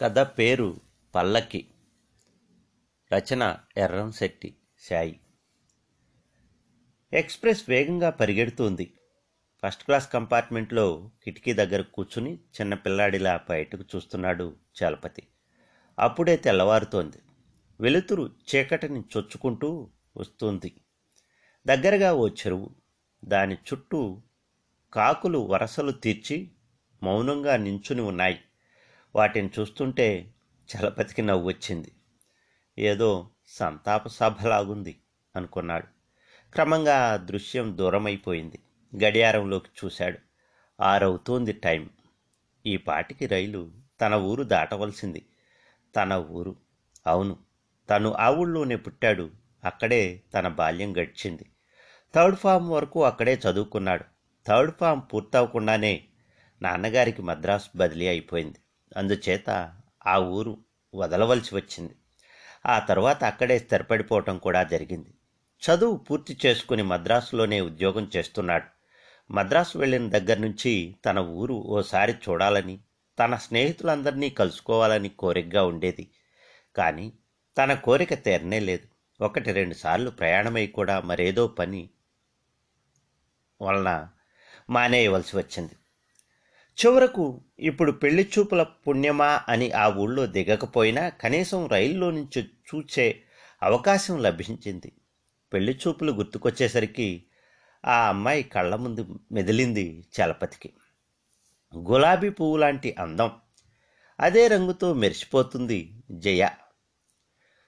కథ పేరు పల్లకి. రచన ఎర్రంశెట్టి సాయి. ఎక్స్ప్రెస్ వేగంగా పరిగెడుతోంది. ఫస్ట్ క్లాస్ కంపార్ట్మెంట్లో కిటికీ దగ్గర కూర్చుని చిన్న పిల్లాడిలా బయటకు చూస్తున్నాడు చలపతి. అప్పుడే తెల్లవారుతోంది. వెలుతురు చీకటిని చొచ్చుకుంటూ వస్తుంది. దగ్గరగా ఓ చెరువు. దాని చుట్టూ కాకులు వరసలు తీర్చి మౌనంగా నించుని ఉన్నాయి. వాటిని చూస్తుంటే చలపతికి నవ్వు వచ్చింది ఏదో సంతాప సభలాగుంది అనుకున్నాడు. క్రమంగా దృశ్యం దూరమైపోయింది. గడియారంలోకి చూశాడు. ఆరవుతోంది టైం. ఈ పాటికి రైలు తన ఊరు దాటవలసింది. తన ఊరు. అవును తను ఆ ఊళ్ళోనే పుట్టాడు. అక్కడే తన బాల్యం గడిచింది. థర్డ్ ఫామ్ వరకు అక్కడే చదువుకున్నాడు. థర్డ్ ఫామ్ పూర్తవకుండానే నాన్నగారికి మద్రాసు బదిలీ అయిపోయింది. అందుచేత ఆ ఊరు వదలవలసి వచ్చింది. ఆ తర్వాత అక్కడే స్థిరపడిపోవటం కూడా జరిగింది. చదువు పూర్తి చేసుకుని మద్రాసులోనే ఉద్యోగం చేస్తున్నాడు. మద్రాసు వెళ్ళిన దగ్గర నుంచి తన ఊరు ఓసారి చూడాలని తన స్నేహితులందరినీ కలుసుకోవాలని కోరికగా ఉండేది. కానీ తన కోరిక తీరనే లేదు. ఒకటి రెండు సార్లు ప్రయాణమై కూడా మరేదో పని వలన మానేయవలసి వచ్చింది. చివరకు ఇప్పుడు పెళ్ళి చూపుల పుణ్యమా అని ఆ ఊళ్ళో దిగకపోయినా కనీసం రైల్లో నుంచి చూచే అవకాశం లభించింది. పెళ్ళి చూపులు గుర్తుకొచ్చేసరికి ఆ అమ్మాయి కళ్ళ ముందు మెదిలింది చలపతికి. గులాబీ పువ్వు లాంటి అందం. అదే రంగుతో మెరిసిపోతుంది జయ.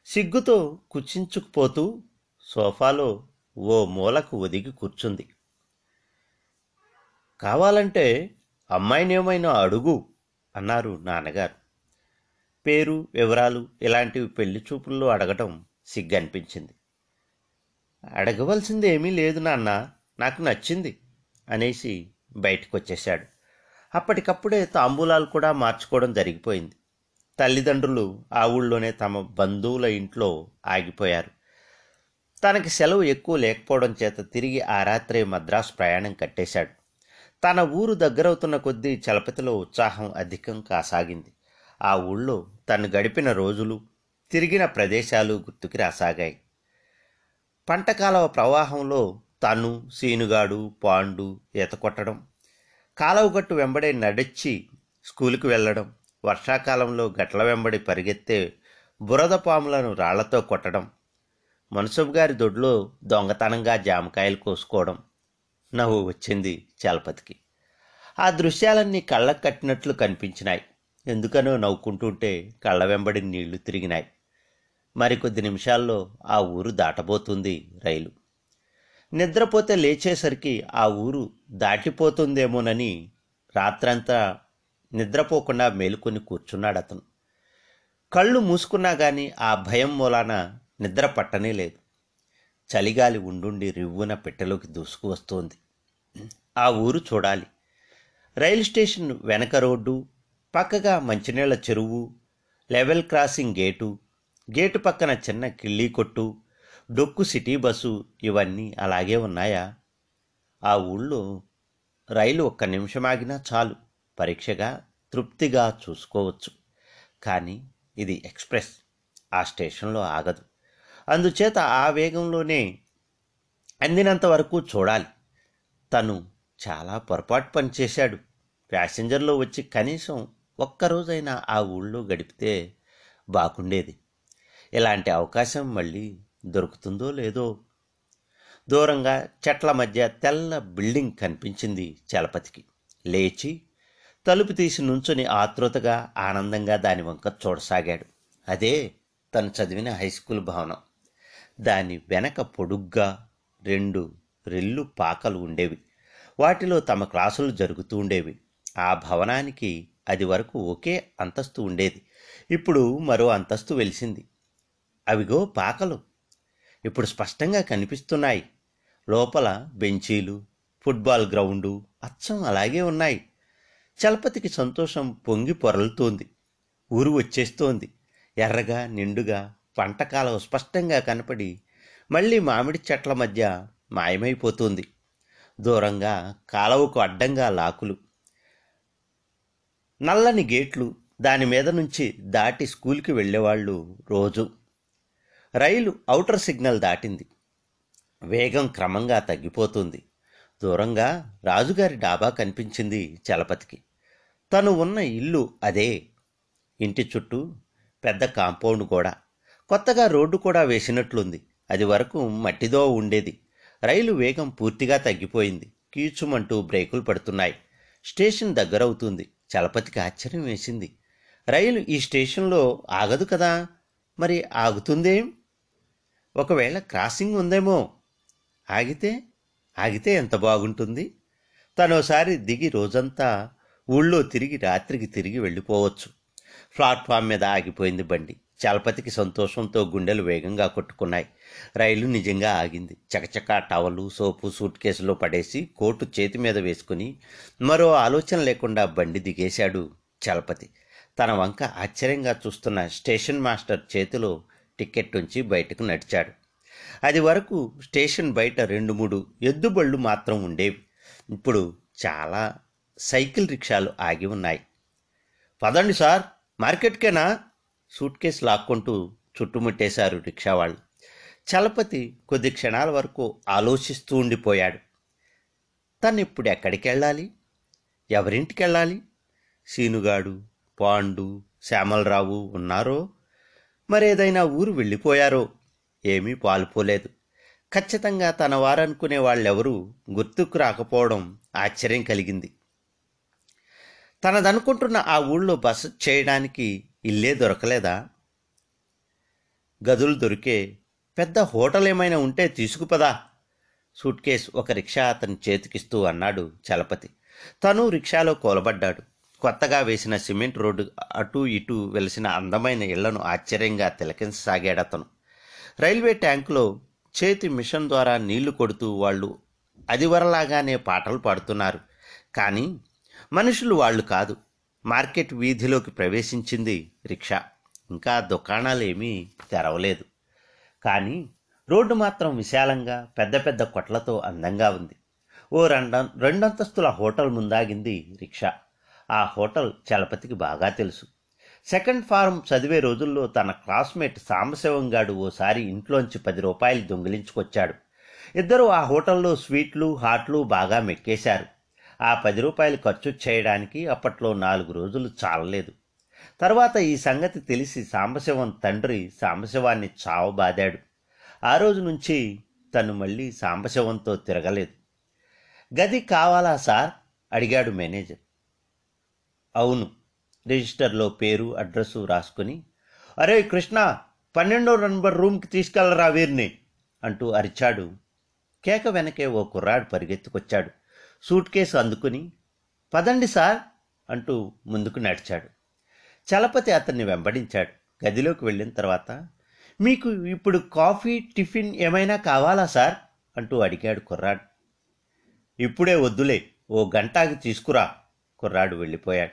సిగ్గుతో కుచించుకుపోతూ సోఫాలో ఓ మూలకు ఒదిగి కూర్చుంది. కావాలంటే అమ్మాయినేమైనా అడుగు అన్నారు నాన్నగారు. పేరు వివరాలు ఇలాంటివి పెళ్ళి చూపుల్లో అడగటం సిగ్గనిపించింది. అడగవలసింది ఏమీ లేదు నాన్న నాకు నచ్చింది అనేసి బయటకు వచ్చేశాడు అప్పటికప్పుడే తాంబూలాలు కూడా మార్చుకోవడం జరిగిపోయింది. తల్లిదండ్రులు ఆ ఊళ్ళోనే తమ బంధువుల ఇంట్లో ఆగిపోయారు. తనకి సెలవు ఎక్కువ లేకపోవడం చేత తిరిగి ఆ రాత్రే మద్రాసు ప్రయాణం కట్టేశాడు. తన ఊరు దగ్గరవుతున్న కొద్దీ చలపతిలో ఉత్సాహం అధికం కాసాగింది. ఆ ఊళ్ళో తను గడిపిన రోజులు తిరిగిన ప్రదేశాలు గుర్తుకి రాసాగాయి. పంటకాలవ ప్రవాహంలో తను సీనుగాడు పాండు ఈత కొట్టడం కాలువగట్టు వెంబడే నడిచి స్కూలుకు వెళ్ళడం వర్షాకాలంలో గట్ల వెంబడి పరిగెత్తే బురద పాములను రాళ్ళతో కొట్టడం మనసుబ్ గారి దొడ్లో దొంగతనంగా జామకాయలు కోసుకోవడం నవ్వు వచ్చింది చలపతికి. ఆ దృశ్యాలన్నీ కళ్ళకు కట్టినట్లు కనిపించినాయి. ఎందుకనో నవ్వుకుంటుంటే కళ్ళ వెంబడి నీళ్ళు తిరిగినాయి. మరికొద్ది నిమిషాల్లో ఆ ఊరు దాటబోతుంది రైలు. నిద్రపోతే లేచేసరికి ఆ ఊరు దాటిపోతుందేమోనని రాత్రంతా నిద్రపోకుండా మేలుకొని కూర్చున్నాడు అతను కళ్ళు మూసుకున్నా గాని ఆ భయం మూలాన నిద్ర పట్టనే లేదు. చలిగాలి ఉండుండి రివ్వున పెట్టెలోకి దూసుకు వస్తోంది. ఆ ఊరు చూడాలి. రైలు స్టేషన్ వెనక రోడ్డు పక్కగా మంచినీళ్ళ చెరువు లెవెల్ క్రాసింగ్ గేటు గేటు పక్కన చిన్న కిళ్ళీ కొట్టు డొక్కు సిటీ బస్సు ఇవన్నీ అలాగే ఉన్నాయా? ఆ ఊళ్ళో రైలు ఒక్క నిమిషం ఆగినా చాలు. పరీక్షగా తృప్తిగా చూసుకోవచ్చు. కానీ ఇది ఎక్స్ప్రెస్. ఆ స్టేషన్లో ఆగదు. అందుచేత ఆ వేగంలోనే అందినంత వరకు చూడాలి. తను చాలా పొరపాటు పనిచేశాడు. ప్యాసింజర్లో వచ్చి కనీసం ఒక్కరోజైనా ఆ ఊళ్ళో గడిపితే బాగుండేది. ఇలాంటి అవకాశం మళ్ళీ దొరుకుతుందో లేదో. దూరంగా చెట్ల మధ్య తెల్ల బిల్డింగ్ కనిపించింది చలపతికి. లేచి తలుపు తీసి నుంచుని ఆతృతగా ఆనందంగా దాని వంక చూడసాగాడు. అదే తను చదివిన హై స్కూల్ భవనం. దాని వెనక పొడుగ్గా రెండు రెల్లు పాకలు ఉండేవి. వాటిలో తమ క్లాసులు జరుగుతూ ఉండేవి. ఆ భవనానికి అది వరకు ఒకే అంతస్తు ఉండేది. ఇప్పుడు మరో అంతస్తు వెలిసింది. అవిగో పాకలు. ఇప్పుడు స్పష్టంగా కనిపిస్తున్నాయి. లోపల బెంచీలు ఫుట్బాల్ గ్రౌండు అచ్చం అలాగే ఉన్నాయి. చలపతికి సంతోషం పొంగి పొరలుతోంది. ఊరు వచ్చేస్తోంది. ఎర్రగా నిండుగా పంటకాలం స్పష్టంగా కనపడి మళ్ళీ మామిడి చెట్ల మధ్య మాయమైపోతుంది. దూరంగా కాలువకు అడ్డంగా లాకులు. నల్లని గేట్లు దాని మీద నుంచి దాటి స్కూల్కి వెళ్ళేవాళ్ళు రోజు. రైలు ఔటర్ సిగ్నల్ దాటింది. వేగం క్రమంగా తగ్గిపోతుంది. దూరంగా రాజుగారి డాబా కనిపించింది చలపతికి. తను ఉన్న ఇల్లు అదే. ఇంటి చుట్టూ పెద్ద కాంపౌండ్ కూడా కొత్తగా రోడ్డు కూడా వేసినట్లుంది. అది వరకు మట్టిదో ఉండేది. రైలు వేగం పూర్తిగా తగ్గిపోయింది. కీచుమంటూ బ్రేకులు పడుతున్నాయి. స్టేషన్ దగ్గరవుతుంది. చలపతికి ఆశ్చర్యం వేసింది. రైలు ఈ స్టేషన్లో ఆగదు కదా? మరి ఆగుతుందేం? ఒకవేళ క్రాసింగ్ ఉందేమో? ఆగితే? ఆగితే ఎంత బాగుంటుంది? తనోసారి దిగి రోజంతా ఊళ్ళో తిరిగి రాత్రికి తిరిగి వెళ్ళిపోవచ్చు. ప్లాట్ఫామ్ మీద ఆగిపోయింది బండి. చలపతికి సంతోషంతో గుండెలు వేగంగా కొట్టుకున్నాయి. రైలు నిజంగా ఆగింది. చకచకా టవలు సోపు సూట్ కేసులో పడేసి కోటు చేతి మీద వేసుకుని మరో ఆలోచన లేకుండా బండి దిగేశాడు చలపతి. తన వంక ఆశ్చర్యంగా చూస్తున్న స్టేషన్ మాస్టర్ చేతిలో టికెట్ ఉంచి బయటకు నడిచాడు. అది వరకు స్టేషన్ బయట రెండు మూడు ఎద్దుబళ్ళు మాత్రం ఉండేవి. ఇప్పుడు చాలా సైకిల్ రిక్షాలు ఆగి ఉన్నాయి. పదండి సార్ మార్కెట్కేనా? సూట్ కేసు లాక్కుంటూ చుట్టుముట్టేశారు రిక్షా వాళ్ళు చలపతి కొద్ది క్షణాల వరకు ఆలోచిస్తూ ఉండిపోయాడు. తను ఇప్పుడు ఎక్కడికి వెళ్ళాలి ఎవరింటికి వెళ్ళాలి సీనుగాడు పాండు శ్యామలరావు ఉన్నారో? మరేదైనా ఊరు వెళ్ళిపోయారో? ఏమీ పాలుపోలేదు. ఖచ్చితంగా తన వారనుకునే వాళ్ళెవరూ గుర్తుకు రాకపోవడం ఆశ్చర్యం కలిగింది. తనదనుకుంటున్న ఆ ఊళ్ళో బస చేయడానికి ఇల్లే దొరకలేదా? గదులు దొరికే పెద్ద హోటల్ ఏమైనా ఉంటే తీసుకుపదా. సూట్ కేస్ ఒక రిక్షా అతని చేతికిస్తూ అన్నాడు చలపతి. తను రిక్షాలో కోలబడ్డాడు. కొత్తగా వేసిన సిమెంట్ రోడ్డు అటూ ఇటూ వెలిసిన అందమైన ఇళ్ళను ఆశ్చర్యంగా తిలకించసాగాడు అతను. రైల్వే ట్యాంకులో చేతి మిషన్ ద్వారా నీళ్ళు కొడుతూ వాళ్ళు అదివరలాగానే పాటలు పాడుతున్నారు. కానీ మనుషులు వాళ్ళు కాదు. మార్కెట్ వీధిలోకి ప్రవేశించింది రిక్షా. ఇంకా దుకాణాలేమీ తెరవలేదు. కానీ రోడ్డు మాత్రం విశాలంగా పెద్ద పెద్ద కొట్లతో అందంగా ఉంది. ఓ రెండ రెండంతస్తుల హోటల్ ముందాగింది రిక్షా. ఆ హోటల్ చలపతికి బాగా తెలుసు. సెకండ్ ఫారం చదివే రోజుల్లో తన క్లాస్మేట్ సాంబశివంగాడు ఓసారి ఇంట్లోంచి పది రూపాయలు దొంగిలించుకొచ్చాడు. ఇద్దరు ఆ హోటల్లో స్వీట్లు హాట్లు బాగా మెక్కేశారు. ఆ పది రూపాయలు ఖర్చు చేయడానికి అప్పట్లో నాలుగు రోజులు చాలలేదు. తర్వాత ఈ సంగతి తెలిసి సాంబశివం తండ్రి సాంబశివాన్ని చావబాదాడు. ఆ రోజు నుంచి తను మళ్ళీ సాంబశివంతో తిరగలేదు. గది కావాలా సార్? అడిగాడు మేనేజర్. అవును. రిజిస్టర్లో పేరు అడ్రస్సు రాసుకుని అరే కృష్ణ పన్నెండో నంబర్ రూమ్కి తీసుకెళ్ళరా వీరిని? అంటూ అరిచాడు. కేక వెనకే ఓ కుర్రాడు పరిగెత్తుకొచ్చాడు. సూట్ కేసు అందుకుని పదండి సార్ అంటూ ముందుకు నడిచాడు. చలపతి అతన్ని వెంబడించాడు. గదిలోకి వెళ్ళిన తర్వాత మీకు ఇప్పుడు కాఫీ టిఫిన్ ఏమైనా కావాలా సార్? అంటూ అడిగాడు కుర్రాడు. ఇప్పుడే వద్దులే ఓ గంటాకి తీసుకురా కుర్రాడు వెళ్ళిపోయాడు.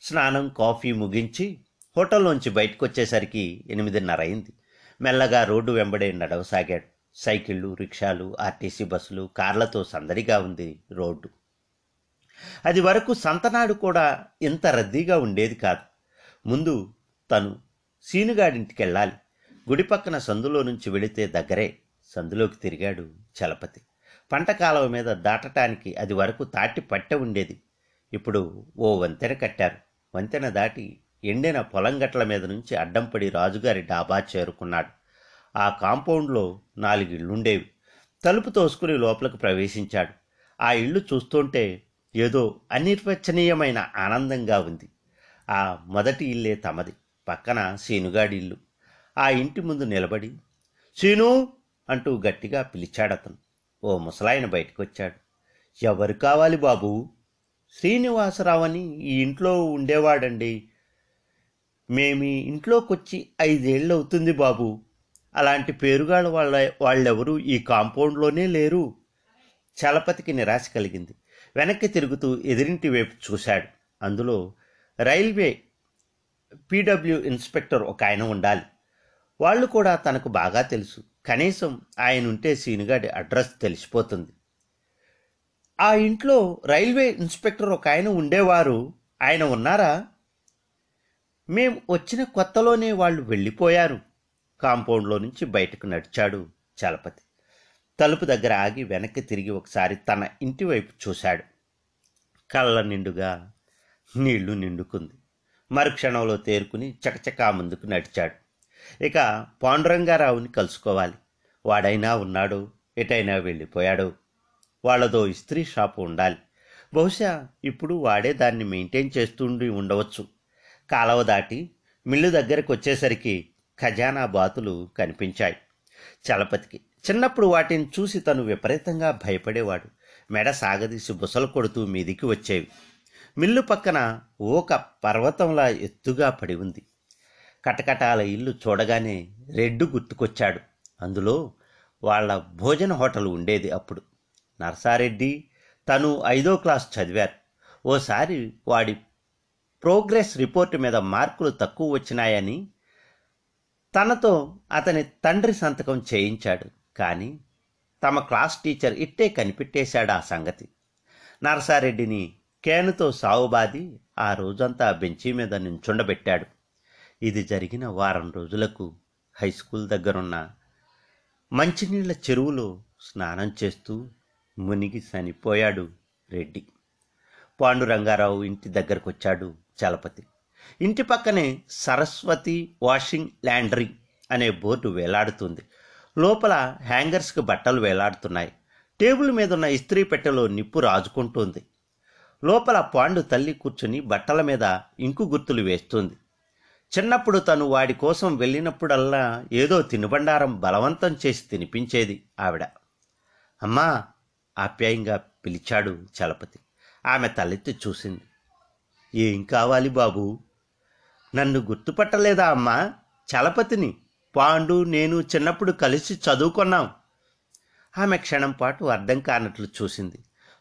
స్నానం కాఫీ ముగించి హోటల్లోంచి బయటకు వచ్చేసరికి ఎనిమిదిన్నర అయింది. మెల్లగా రోడ్డు వెంబడే నడవసాగాడు. సైకిళ్ళు రిక్షాలు ఆర్టీసీ బస్సులు కార్లతో సందడిగా ఉంది రోడ్డు. అది వరకు సంతనాడు కూడా ఇంత రద్దీగా ఉండేది కాదు. ముందు తను సీనుగాడింటికి వెళ్ళాలి గుడి పక్కన సందులో నుంచి వెళితే దగ్గరే సందులోకి తిరిగాడు చలపతి. పంట కాలువ మీద దాటటానికి అది వరకు తాటి పట్టె ఉండేది. ఇప్పుడు ఓ వంతెన కట్టారు. వంతెన దాటి ఎండిన పొలం గట్ల మీద నుంచి అడ్డంపడి రాజుగారి డాబా చేరుకున్నాడు. ఆ కాంపౌండ్లో నాలుగిళ్ళుండేవి. తలుపు తోసుకుని లోపలికి ప్రవేశించాడు. ఆ ఇల్లు చూస్తుంటే ఏదో అనిర్వచనీయమైన ఆనందంగా ఉంది. ఆ మొదటి ఇల్లే తమది. పక్కన సీనుగాడి ఇల్లు ఆ ఇంటి ముందు నిలబడి సీను అంటూ గట్టిగా పిలిచాడతను. ఓ ముసలాయన బయటకు వచ్చాడు ఎవరు కావాలి బాబు? శ్రీనివాసరావు అని ఈ ఇంట్లో ఉండేవాడండి. మేమీ ఇంట్లోకొచ్చి ఐదేళ్ళు అవుతుంది బాబు. అలాంటి పేరుగాళ్ళ వాళ్ళ వాళ్ళెవరూ ఈ కాంపౌండ్లోనే లేరు. చలపతికి నిరాశ కలిగింది. వెనక్కి తిరుగుతూ ఎదిరింటి వైపు చూశాడు. అందులో రైల్వే పీడబ్ల్యూ ఇన్స్పెక్టర్ ఒక ఆయన ఉండాలి. వాళ్ళు కూడా తనకు బాగా తెలుసు. కనీసం ఆయన ఉంటే సీనుగాడి అడ్రస్ తెలిసిపోతుంది. ఆ ఇంట్లో రైల్వే ఇన్స్పెక్టర్ ఒక ఆయన ఉండేవారు. ఆయన ఉన్నారా? మేం వచ్చిన కొత్తలోనే వాళ్ళు వెళ్ళిపోయారు. కాంపౌండ్లో నుంచి బయటకు నడిచాడు చలపతి. తలుపు దగ్గర ఆగి వెనక్కి తిరిగి ఒకసారి తన ఇంటి వైపు చూశాడు. కళ్ళ నిండుగా నీళ్ళు నిండుకుంది. మరుక్షణంలో తేరుకుని చకచకా ముందుకు నడిచాడు. ఇక పాండురంగారావుని కలుసుకోవాలి. వాడైనా ఉన్నాడు ఎటైనా వెళ్ళిపోయాడు. వాళ్ళదో ఇస్త్రీ షాపు ఉండాలి. బహుశా ఇప్పుడు వాడే దాన్ని మెయింటైన్ చేస్తుండి ఉండవచ్చు. కాలవ దాటి మిల్లు దగ్గరకు వచ్చేసరికి ఖజానా బాతులు కనిపించాయి. చలపతికి. చిన్నప్పుడు వాటిని చూసి తను విపరీతంగా భయపడేవాడు. మెడ సాగదీసి బుసలు కొడుతూ మీదికి వచ్చేవి. మిల్లు పక్కన ఓక పర్వతంలా ఎత్తుగా పడి ఉంది. కటకటాల ఇల్లు చూడగానే రెడ్డు గుర్తుకొచ్చాడు. అందులో వాళ్ళ భోజన హోటల్ ఉండేది అప్పుడు. నర్సారెడ్డి తను ఐదో క్లాస్ చదివారు. ఓసారి వాడి ప్రోగ్రెస్ రిపోర్ట్ మీద మార్కులు తక్కువ వచ్చినాయని తనతో అతని తండ్రి సంతకం చేయించాడు. కానీ తమ క్లాస్ టీచర్ ఇట్టే కనిపెట్టేశాడు ఆ సంగతి. నరసారెడ్డిని కేనుతో సావుబాది ఆ రోజంతా బెంచీ మీద నించుండబెట్టాడు. ఇది జరిగిన వారం రోజులకు హై స్కూల్ దగ్గరున్న మంచినీళ్ళ చెరువులో స్నానం చేస్తూ మునిగి చనిపోయాడు రెడ్డి. పాండురంగారావు ఇంటి దగ్గరకు వచ్చాడు చలపతి. ఇంటి పక్కనే సరస్వతి వాషింగ్ ల్యాండ్రీ అనే బోర్డు వేలాడుతుంది. లోపల హ్యాంగర్స్కి బట్టలు వేలాడుతున్నాయి. టేబుల్ మీద ఉన్న ఇస్త్రీ పెట్టెలో నిప్పు రాజుకుంటుంది. లోపల పాండు తల్లి కూర్చుని బట్టల మీద ఇంకు గుర్తులు వేస్తుంది. చిన్నప్పుడు తను వాడి కోసం వెళ్ళినప్పుడల్లా ఏదో తినుబండారం బలవంతం చేసి తినిపించేది ఆవిడ. అమ్మా! ఆప్యాయంగా పిలిచాడు చలపతి. ఆమె తలెత్తి చూసింది. ఏం కావాలి బాబు? నన్ను గుర్తుపట్టలేదా అమ్మా? చలపతిని. పాండు నేను చిన్నప్పుడు కలిసి చదువుకున్నాం. ఆమె క్షణం పాటు అర్థం కానట్లు చూసింది.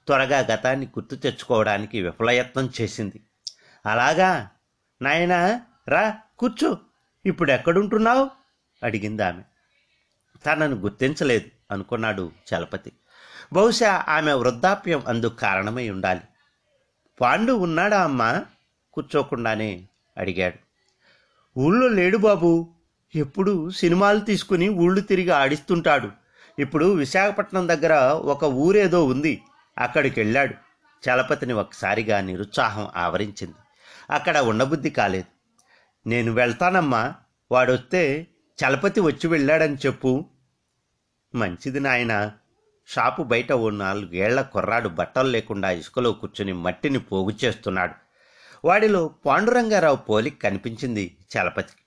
త్వరగా గతాన్ని గుర్తు తెచ్చుకోవడానికి విఫలయత్నం చేసింది. అలాగా? నాయనా రా కూర్చో. ఇప్పుడు ఎక్కడుంటున్నావు అడిగింది ఆమె. తనను గుర్తించలేదు అనుకున్నాడు చలపతి. బహుశా ఆమె వృద్ధాప్యం అందుకు కారణమై ఉండాలి. పాండు ఉన్నాడా అమ్మా? కూర్చోకుండానే అడిగాడు. ఊళ్ళో లేడు బాబు. ఎప్పుడు సినిమాలు తీసుకుని ఊళ్ళు తిరిగి ఆడిస్తుంటాడు. ఇప్పుడు విశాఖపట్నం దగ్గర ఒక ఊరేదో ఉంది. అక్కడికి వెళ్ళాడు. చలపతిని ఒకసారిగా నిరుత్సాహం ఆవరించింది. అక్కడ ఉండబుద్ధి కాలేదు. నేను వెళ్తానమ్మా. వాడొస్తే చలపతి వచ్చి వెళ్ళాడని చెప్పు. మంచిది నాయన. షాపు బయట ఓ నాలుగేళ్ళ కుర్రాడు బట్టలు లేకుండా ఇసుకలో కూర్చుని మట్టిని పోగు చేస్తున్నాడు. వాడిలో పాండురంగారావు పోలిక కనిపించింది చలపతికి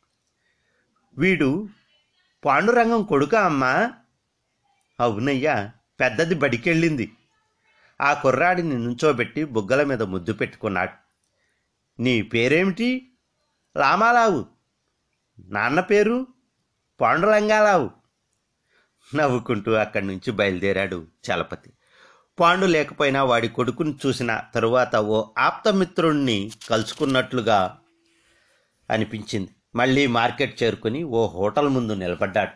వీడు పాండురంగం కొడుక అమ్మా? అవునయ్యా పెద్దది బడికెళ్ళింది. ఆ కుర్రాడిని నుంచోబెట్టి బుగ్గల మీద ముద్దు పెట్టుకున్నాడు. నీ పేరేమిటి? రామాలావు నాన్న పేరు? పాండురంగాలావు నవ్వుకుంటూ అక్కడి నుంచి బయలుదేరాడు చలపతి. పాండు లేకపోయినా వాడి కొడుకుని చూసిన తరువాత ఓ ఆప్తమిత్రుణ్ణి కలుసుకున్నట్లుగా అనిపించింది. మళ్ళీ మార్కెట్ చేరుకుని ఓ హోటల్ ముందు నిలబడ్డాడు.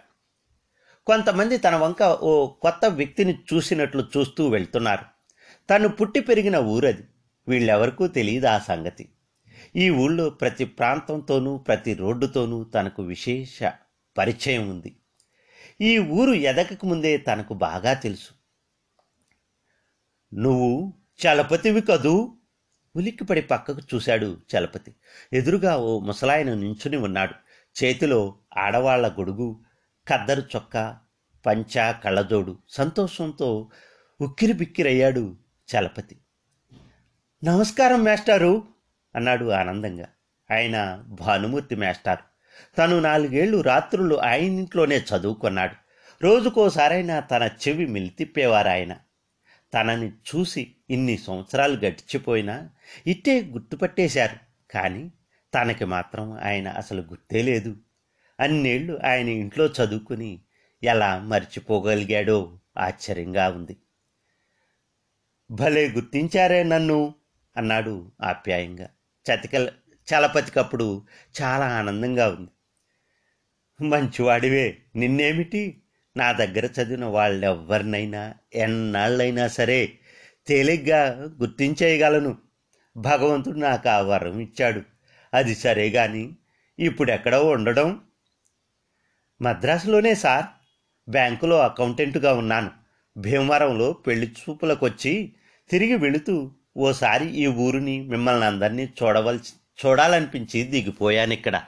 కొంతమంది తన వంక ఓ కొత్త వ్యక్తిని చూసినట్లు చూస్తూ వెళ్తున్నారు. తను పుట్టి పెరిగిన ఊరది. వీళ్ళెవరికూ తెలియదు ఆ సంగతి? ఈ ఊళ్ళో ప్రతి ప్రాంతంతోనూ ప్రతి రోడ్డుతోనూ తనకు విశేష పరిచయం ఉంది. ఈ ఊరు ఎదగక ముందే తనకు బాగా తెలుసు. నువ్వు చలపతివి కదూ? ఉలిక్కిపడి పక్కకు చూశాడు చలపతి. ఎదురుగా ఓ ముసలాయన నించుని ఉన్నాడు. చేతిలో ఆడవాళ్ళ గొడుగు కద్దరు చొక్కా పంచా కళ్ళజోడు. సంతోషంతో ఉక్కిరి బిక్కిరయ్యాడు చలపతి. నమస్కారం మేస్టారు! అన్నాడు ఆనందంగా. ఆయన భానుమూర్తి మేస్టారు. తను నాలుగేళ్ళు రాత్రులు ఆయన ఇంట్లోనే చదువుకున్నాడు. రోజుకోసారైనా తన చెవి మిలితిప్పేవారు ఆయన తనని చూసి ఇన్ని సంవత్సరాలు గడిచిపోయినా ఇట్టే గుర్తుపట్టేశారు. కానీ తనకి మాత్రం ఆయన అసలు గుర్తే లేదు. అన్నేళ్ళు ఆయన ఇంట్లో చదువుకుని ఎలా మర్చిపోగలిగాడో ఆశ్చర్యంగా ఉంది. భలే గుర్తించారే నన్ను అన్నాడు ఆప్యాయంగా. చతికల చలపతికప్పుడు చాలా ఆనందంగా ఉంది. మంచివాడివే నిన్నేమిటి? నా దగ్గర చదివిన వాళ్ళెవ్వరినైనా ఎన్నాళ్ళైనా సరే తేలిగ్గా గుర్తించేయగలను. భగవంతుడు నాకు ఆ వరం ఇచ్చాడు. అది సరే గాని ఇప్పుడెక్కడో ఉండడం. మద్రాసులోనే సార్. బ్యాంకులో అకౌంటెంట్గా ఉన్నాను. భీమవరంలో పెళ్ళి చూపులకొచ్చి తిరిగి వెళుతూ ఓసారి ఈ ఊరిని మిమ్మల్ని అందరినీ చూడవలసి చూడాలనిపించి దిగిపోయాను ఇక్కడ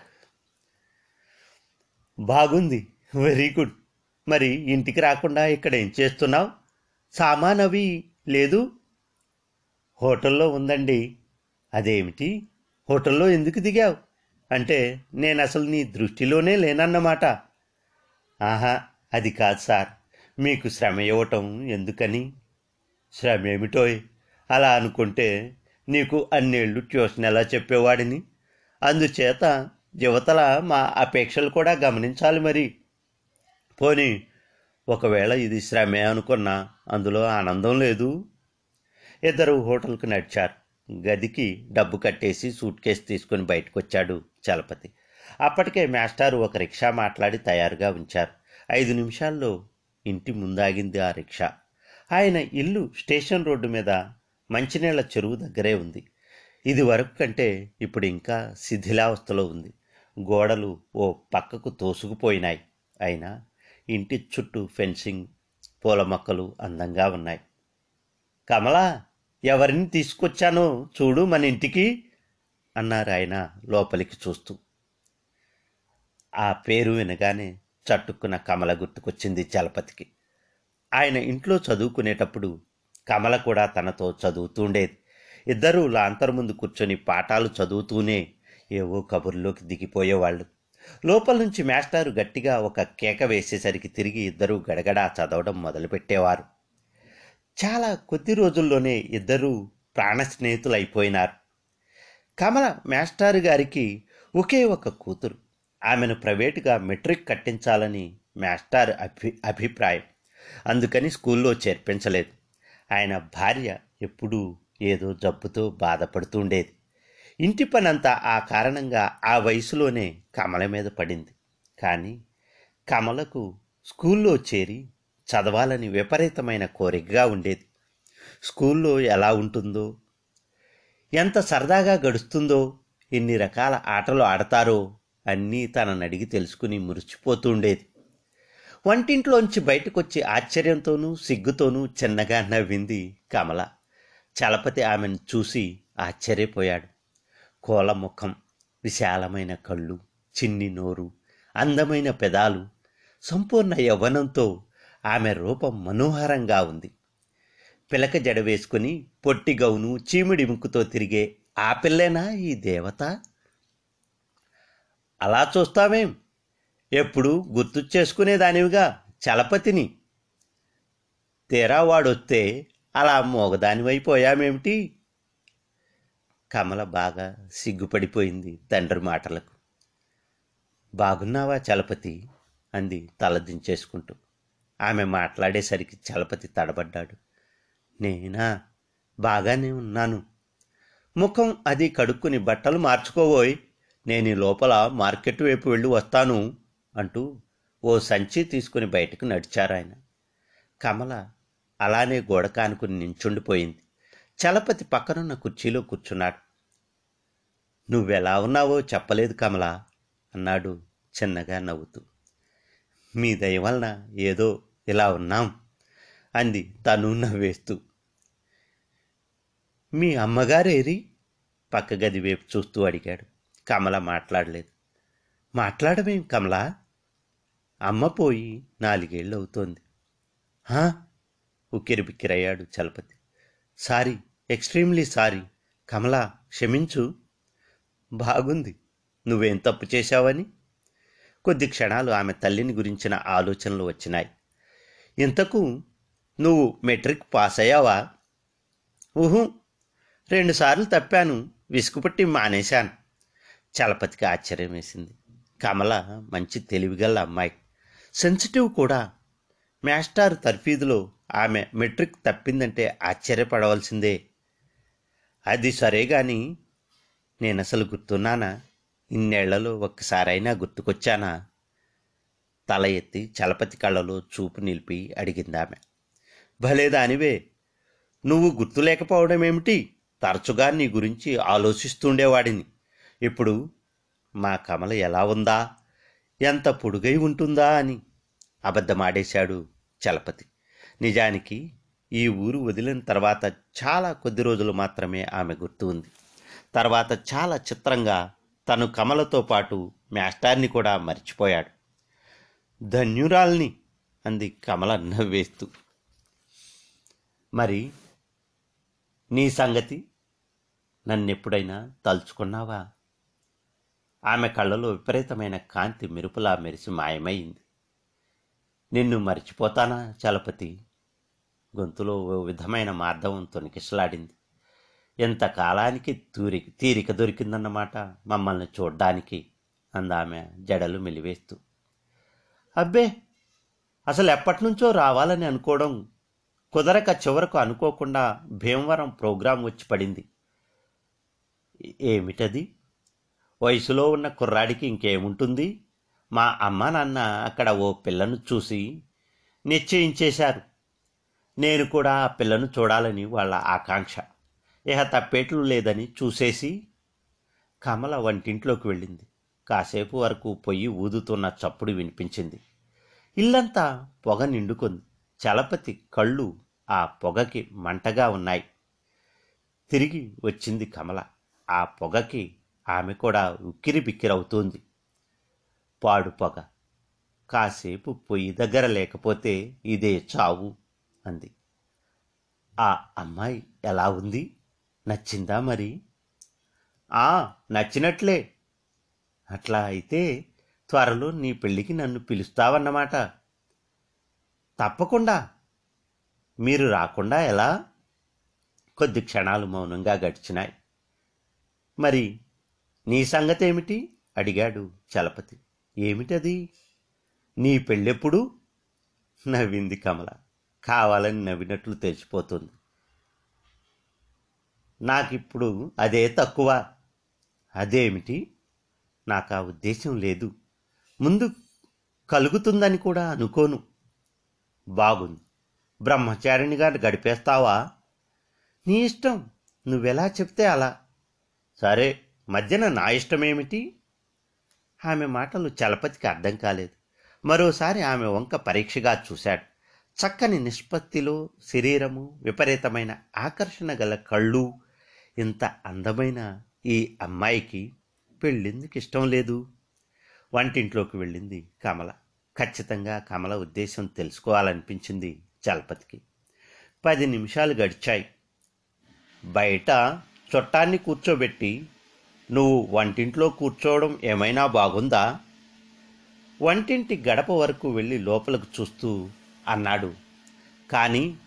బాగుంది. Very good. మరి ఇంటికి రాకుండా ఇక్కడ ఏం చేస్తున్నావు? సామాన్ అవి లేదు. హోటల్లో ఉందండి. అదేమిటి? హోటల్లో ఎందుకు దిగావు? అంటే నేను అసలు నీ దృష్టిలోనే లేనన్నమాట. ఆహా అది కాదు సార్. మీకు శ్రమ ఇవ్వటం ఎందుకని? శ్రమ ఏమిటోయ్? అలా అనుకుంటే నీకు అన్నేళ్ళు ట్యూషన్ ఎలా చెప్పేవాడిని? అందుచేత యువతల మా అపేక్షలు కూడా గమనించాలి మరి. పోనీ ఒకవేళ ఇది శ్రమే అనుకున్నా అందులో ఆనందం లేదు. ఇద్దరు హోటల్కి నడిచారు. గదికి డబ్బు కట్టేసి సూట్ కేసు తీసుకుని బయటకు వచ్చాడు చలపతి. అప్పటికే మాస్టారు ఒక రిక్షా మాట్లాడి తయారుగా ఉంచారు. ఐదు నిమిషాల్లో ఇంటి ముందాగింది ఆ రిక్షా. ఆయన ఇల్లు స్టేషన్ రోడ్డు మీద మంచినీళ్ళ చెరువు దగ్గరే ఉంది. ఇది వరకు కంటే ఇప్పుడు ఇంకా శిథిలావస్థలో ఉంది. గోడలు ఓ పక్కకు తోసుకుపోయినాయి. అయినా ఇంటి చుట్టూ ఫెన్సింగ్ పూల మొక్కలు అందంగా ఉన్నాయి. కమలా ఎవరిని తీసుకొచ్చానో చూడు మన ఇంటికి అన్నారు ఆయన లోపలికి చూస్తూ. ఆ పేరు వినగానే చట్టుక్కున కమల గుర్తుకొచ్చింది చలపతికి. ఆయన ఇంట్లో చదువుకునేటప్పుడు కమల కూడా తనతో చదువుతుండేది ఇద్దరూ లాంతర్ ముందు కూర్చొని పాఠాలు చదువుతూనే ఏవో కబుర్లోకి దిగిపోయేవాళ్ళు. లోపల నుంచి మేస్టారు గట్టిగా ఒక కేక వేసేసరికి తిరిగి ఇద్దరూ గడగడా చదవడం మొదలుపెట్టేవారు. చాలా కొద్ది రోజుల్లోనే ఇద్దరూ ప్రాణ స్నేహితులైపోయినారు కమల మేస్టారు గారికి ఒకే ఒక కూతురు. ఆమెను ప్రైవేటుగా మెట్రిక్ కట్టించాలని మాస్టర్ అభి అభిప్రాయం. అందుకని స్కూల్లో చేర్పించలేదు. ఆయన భార్య ఎప్పుడూ ఏదో జబ్బుతో బాధపడుతుండేది ఇంటి పనంతా ఆ కారణంగా ఆ వయసులోనే కమల మీద పడింది. కానీ కమలకు స్కూల్లో చేరి చదవాలని విపరీతమైన కోరికగా ఉండేది. స్కూల్లో ఎలా ఉంటుందో ఎంత సరదాగా గడుస్తుందో ఎన్ని రకాల ఆటలు ఆడతారో అన్నీ తనని అడిగి తెలుసుకుని మురిచిపోతుండేది వంటింట్లోంచి బయటకొచ్చి ఆశ్చర్యంతోనూ సిగ్గుతోనూ చిన్నగా నవ్వింది కమల. చలపతి ఆమెను చూసి ఆశ్చర్యపోయాడు. కోలముఖం విశాలమైన కళ్ళు చిన్ని నోరు అందమైన పెదాలు సంపూర్ణ యవ్వనంతో ఆమె రూపం మనోహరంగా ఉంది. పిలక జడ వేసుకుని పొట్టి గౌను చీమిడి ముక్కుతో తిరిగే ఆ పిల్లేనా ఈ దేవత? అలా చూస్తావేం ఎప్పుడు గుర్తు చేసుకునేదానివిగా చలపతిని. తీరా వాడొస్తే అలా మోగదానివైపోయామేమిటి? కమల బాగా సిగ్గుపడిపోయింది తండ్రి మాటలకు. బాగున్నావా చలపతి? అంది తలదించేసుకుంటూ ఆమె మాట్లాడేసరికి చలపతి తడబడ్డాడు. నేనా? బాగానే ఉన్నాను. ముఖం అది కడుక్కుని బట్టలు మార్చుకోబోయ్. నేను ఈ లోపల మార్కెట్ వైపు వెళ్ళి వస్తాను అంటూ ఓ సంచి తీసుకుని బయటకు నడిచారాయన. కమల అలానే గోడ కానుకుని నించుండిపోయింది. చలపతి పక్కనున్న కుర్చీలో కూర్చున్నాడు. నువ్వెలా ఉన్నావో చెప్పలేదు కమల అన్నాడు చిన్నగా నవ్వుతూ. మీ దయ వలన ఏదో ఇలా ఉన్నాం అంది తను నవ్వేస్తూ. మీ అమ్మగారేరి పక్క గది వైపు చూస్తూ అడిగాడు. కమల మాట్లాడలేదు. మాట్లాడమేం కమల? అమ్మ పోయి నాలుగేళ్ళు అవుతోంది హా? ఉక్కిరి బిక్కిరయ్యాడు Chalapathi. Sorry extremely sorry. Kamala క్షమించు. బాగుంది. నువ్వేం తప్పు చేశావని? కొద్ది క్షణాలు ఆమె తల్లిని గురించిన ఆలోచనలు వచ్చినాయి. ఇంతకు నువ్వు మెట్రిక్ పాస్ అయ్యావా ఊహు రెండుసార్లు తప్పాను. విసుగుపట్టి మానేశాను. చలపతికి ఆశ్చర్యం వేసింది. కమల మంచి తెలివిగల అమ్మాయి. సెన్సిటివ్ కూడా. మాస్టార్ తర్ఫీదులో ఆమె మెట్రిక్ తప్పిందంటే ఆశ్చర్యపడవలసిందే. అది సరే గాని నేను అసలు గుర్తున్నానా? ఇన్నేళ్ళలో ఒక్కసారైనా గుర్తుకొచ్చానా? తల ఎత్తి చలపతి కళ్ళలో చూపు నిలిపి అడిగిందామె. భలే దానివే! నువ్వు గుర్తులేకపోవడం ఏమిటి తరచుగా నీ గురించి ఆలోచిస్తుండేవాడిని. ఇప్పుడు మా కమల ఎలా ఉందా? ఎంత పొడుగై ఉంటుందా అని అబద్ధమాడేశాడు చలపతి. నిజానికి ఈ ఊరు వదిలిన తర్వాత చాలా కొద్ది రోజులు మాత్రమే ఆమె గుర్తు ఉంది. తర్వాత చాలా చిత్రంగా తను కమలతో పాటు మాస్టార్ని కూడా మర్చిపోయాడు. ధన్యురాల్ని! అంది కమల నవ్వేస్తూ. మరి నీ సంగతి నన్నెప్పుడైనా తలుచుకున్నావా? ఆమె కళ్ళలో విపరీతమైన కాంతి మెరుపులా మెరిసి మాయమైంది. నిన్ను మర్చిపోతానా చలపతి? గొంతులో ఓ విధమైన మార్ధవం తొనికిసలాడింది ఎంతకాలానికి తూరి తీరిక దొరికిందన్నమాట మమ్మల్ని చూడ్డానికి అందామె జడలు మెలివేస్తూ. అబ్బే అసలు ఎప్పటి నుంచో రావాలని అనుకోవడం కుదరక చివరకు అనుకోకుండా భీమవరం ప్రోగ్రాం వచ్చి పడింది. ఏమిటది? వయసులో ఉన్న కుర్రాడికి ఇంకేముంటుంది? మా అమ్మ నాన్న అక్కడ ఓ పిల్లను చూసి నిశ్చయించేశారు. నేను కూడా ఆ పిల్లను చూడాలని వాళ్ళ ఆకాంక్ష. ఇహ తప్పేట్లు లేదని చూసేసి కమల వంటింట్లోకి వెళ్ళింది. కాసేపు వరకు పొయ్యి ఊదుతున్న చప్పుడు వినిపించింది. ఇల్లంతా పొగ నిండుకుంది. చలపతి కళ్ళు ఆ పొగకి మంటగా ఉన్నాయి. తిరిగి వచ్చింది కమల. ఆ పొగకి ఆమె కూడా ఉక్కిరి బిక్కిరవుతోంది పాడు పొగ. కాసేపు పొయ్యి దగ్గర లేకపోతే ఇదే చావు. అంది. ఆ అమ్మాయి ఎలా ఉంది? నచ్చిందా మరి? ఆ నచ్చినట్లే. అట్లా అయితే త్వరలో నీ పెళ్ళికి నన్ను పిలుస్తావన్నమాట. తప్పకుండా. మీరు రాకుండా ఎలా? కొద్ది క్షణాలు మౌనంగా గడిచినాయి. మరి నీ సంగతేమిటి? అడిగాడు చలపతి. ఏమిటది? నీ పెళ్ళెప్పుడు? నవ్వింది కమల. కావాలని నవ్వినట్లు తెలిసిపోతుంది. నాకిప్పుడు అదే తక్కువ. అదేమిటి? నాకు ఆ ఉద్దేశం లేదు. ముందు కలుగుతుందని కూడా అనుకోను. బాగుంది. బ్రహ్మచారిణిగా గడిపేస్తావా? నీ ఇష్టం. నువ్వెలా చెప్తే అలా. సరే మధ్యన నా ఇష్టమేమిటి? ఆమె మాటలు చలపతికి అర్థం కాలేదు. మరోసారి ఆమె వంక పరీక్షగా చూశాడు. చక్కని నిష్పత్తిలో శరీరము విపరీతమైన ఆకర్షణ గల కళ్ళు. ఇంత అందమైన ఈ అమ్మాయికి పెళ్ళిందుకు ఇష్టం లేదు? వంటింట్లోకి వెళ్ళింది కమల. ఖచ్చితంగా కమల ఉద్దేశం తెలుసుకోవాలనిపించింది చలపతికి. పది నిమిషాలు గడిచాయి. బయట చుట్టాన్ని కూర్చోబెట్టి నువ్వు వంటింట్లో కూర్చోవడం ఏమైనా బాగుందా? వంటింటి గడప వరకు వెళ్ళి లోపలకు చూస్తూ అన్నాడు. కానీ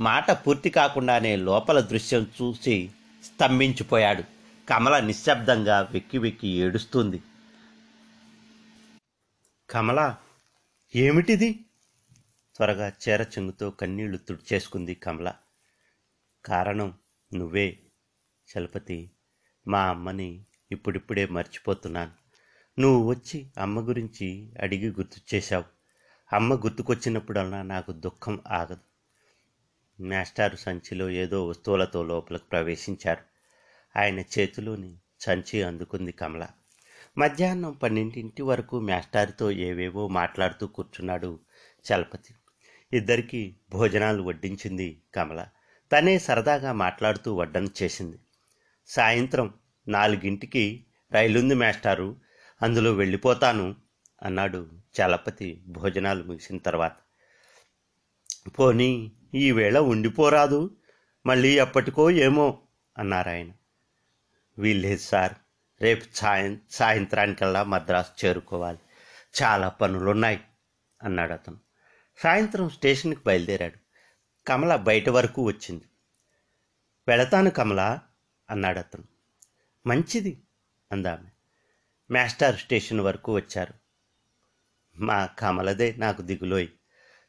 మాట పూర్తి కాకుండానే లోపల దృశ్యం చూసి స్తంభించిపోయాడు. కమల నిశ్శబ్దంగా వెక్కి వెక్కి ఏడుస్తుంది. కమల ఏమిటిది? త్వరగా చీర చెంగుతో కన్నీళ్ళు తుడిచేసుకుంది కమల. కారణం నువ్వే చలపతి. మా అమ్మని ఇప్పుడిప్పుడే మర్చిపోతున్నాను. నువ్వు వచ్చి అమ్మ గురించి అడిగి గుర్తు చేశావు. అమ్మ గుర్తుకొచ్చినప్పుడల్లా నాకు దుఃఖం ఆగదు. మాస్టారు సంచిలో ఏదో వస్తువులతో లోపలికి ప్రవేశించారు. ఆయన చేతిలోని సంచి అందుకుంది కమల. మధ్యాహ్నం పన్నెండింటి వరకు మాస్టారుతో ఏవేవో మాట్లాడుతూ కూర్చున్నాడు చలపతి. ఇద్దరికి భోజనాలు వడ్డించింది కమల. తనే సరదాగా మాట్లాడుతూ వడ్డన చేసింది. సాయంత్రం నాలుగింటికి రైలుంది మాస్టారు. అందులో వెళ్ళిపోతాను అన్నాడు చలపతి భోజనాలు ముగిసిన తర్వాత పోనీ ఈవేళ ఉండిపోరాదు మళ్ళీ ఎప్పటికో ఏమో అన్నారాయన వీల్లేదు సార్ రేపు సాయం సాయంత్రానికల్లా మద్రాసు చేరుకోవాలి. చాలా పనులున్నాయి అన్నాడు అతను. సాయంత్రం స్టేషన్కి బయలుదేరాడు. కమల బయట వరకు వచ్చింది. వెళతాను కమల అన్నాడు అతను. మంచిది అందామె. మాస్టర్ స్టేషన్ వరకు వచ్చారు. మా కమలదే నాకు దిగులోయ్.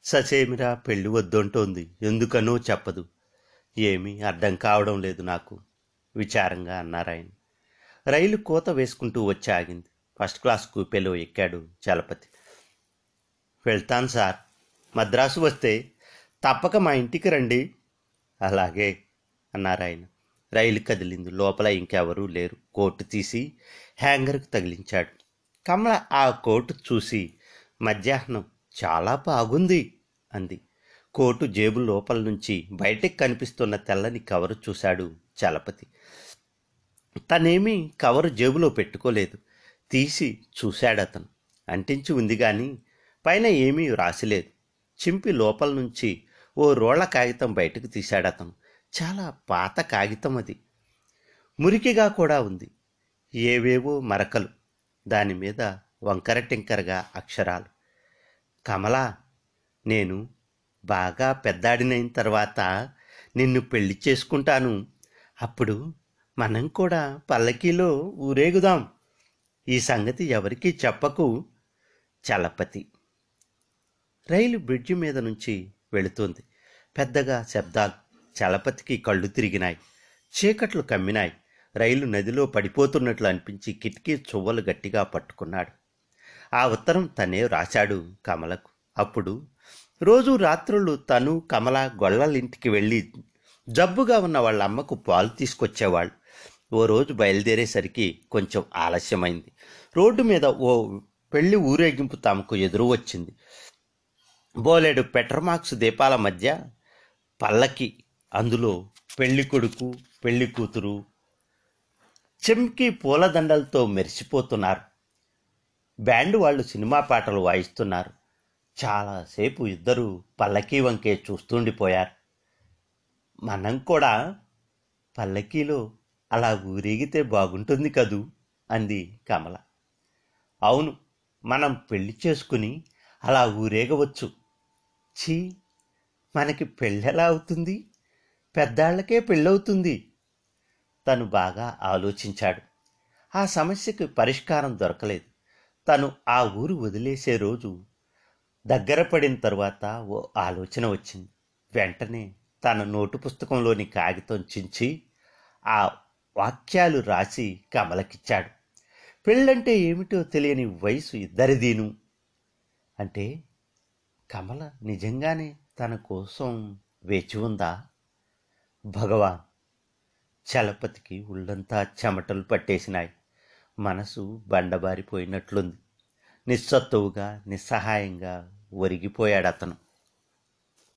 ససేమిరా పెళ్ళి వద్దంటోంది. ఎందుకనో చెప్పదు. ఏమీ అర్థం కావడం లేదు నాకు విచారంగా అన్నారాయన రైలు కోత వేసుకుంటూ వచ్చి ఆగింది. ఫస్ట్ క్లాస్ కూపేలో ఎక్కాడు చలపతి. వెళ్తాను సార్. మద్రాసు వస్తే తప్పక మా ఇంటికి రండి. అలాగే అన్నారాయన రైలు కదిలింది. లోపల ఇంకెవరూ లేరు. కోటు తీసి హ్యాంగర్కు తగిలించాడు. కమల ఆ కోటు చూసి మధ్యాహ్నం చాలా బాగుంది అంది. కోటు జేబు లోపల నుంచి బయటకు కనిపిస్తున్న తెల్లని కవరు చూశాడు చలపతి. తనేమీ కవరు జేబులో పెట్టుకోలేదు. తీసి చూశాడు అతను అంటించి ఉంది కానీ పైన ఏమీ రాసిలేదు చింపి లోపల నుంచి ఓ రోళ్ళ కాగితం బయటకు తీశాడతను. అతను చాలా పాత కాగితం అది. మురికిగా కూడా ఉంది. ఏవేవో మరకలు. దాని మీద వంకర టింకరగా అక్షరాలు. కమలా నేను బాగా పెద్దాడినైన తర్వాత నిన్ను పెళ్ళి చేసుకుంటాను. అప్పుడు మనం కూడా పల్లకీలో ఊరేగుదాం. ఈ సంగతి ఎవరికీ చెప్పకు చలపతి. రైలు బ్రిడ్జి మీద నుంచి వెళుతుంది. పెద్దగా శబ్దాలు చలపతికి కళ్ళు తిరిగినాయి. చీకట్లు కమ్మినాయి. రైలు నదిలో పడిపోతున్నట్లు అనిపించి కిటికీ చువ్వలు గట్టిగా పట్టుకున్నాడు. ఆ ఉత్తరం తనే రాశాడు కమలకు. అప్పుడు రోజు రాత్రులు తను కమల గొళ్ళలింటికి వెళ్ళి జబ్బుగా ఉన్న వాళ్ళ అమ్మకు పాలు తీసుకొచ్చేవాళ్ళు. ఓ రోజు బయలుదేరేసరికి కొంచెం ఆలస్యమైంది. రోడ్డు మీద ఓ పెళ్ళి ఊరేగింపు తమకు ఎదురు వచ్చింది. బోలెడు పెట్రమాక్స్ దీపాల మధ్య పల్లకి అందులో పెళ్ళి కొడుకు పెళ్ళి కూతురు చెంకి పూలదండలతో మెరిసిపోతున్నారు. బ్యాండ్ వాళ్ళు సినిమా పాటలు వాయిస్తున్నారు. చాలాసేపు ఇద్దరు పల్లకీ వంకే చూస్తుండిపోయారు. మనం కూడా పల్లకీలో అలా ఊరేగితే బాగుంటుంది కదూ? అంది కమల. అవును మనం పెళ్ళి చేసుకుని అలా ఊరేగవచ్చు. ఛీ మనకి పెళ్ళెలా అవుతుంది? పెద్దాళ్ళకే పెళ్ళవుతుంది. తను బాగా ఆలోచించాడు. ఆ సమస్యకు పరిష్కారం దొరకలేదు. తను ఆ ఊరు వదిలేసే రోజు దగ్గర పడిన తర్వాత ఓ ఆలోచన వచ్చింది. వెంటనే తన నోటు పుస్తకంలోని కాగితం చించి ఆ వాక్యాలు రాసి కమలకిచ్చాడు. పెళ్ళంటే ఏమిటో తెలియని వయసు ఇద్దరిదీను అంటే కమల నిజంగానే తన కోసం వేచి ఉందా? భగవాన్ చలపతికి ఉళ్ళంతా చెమటలు పట్టేసినాయి. మనసు బండబారిపోయినట్లుంది. నిస్సత్తువుగా నిస్సహాయంగా ఒరిగిపోయాడు అతను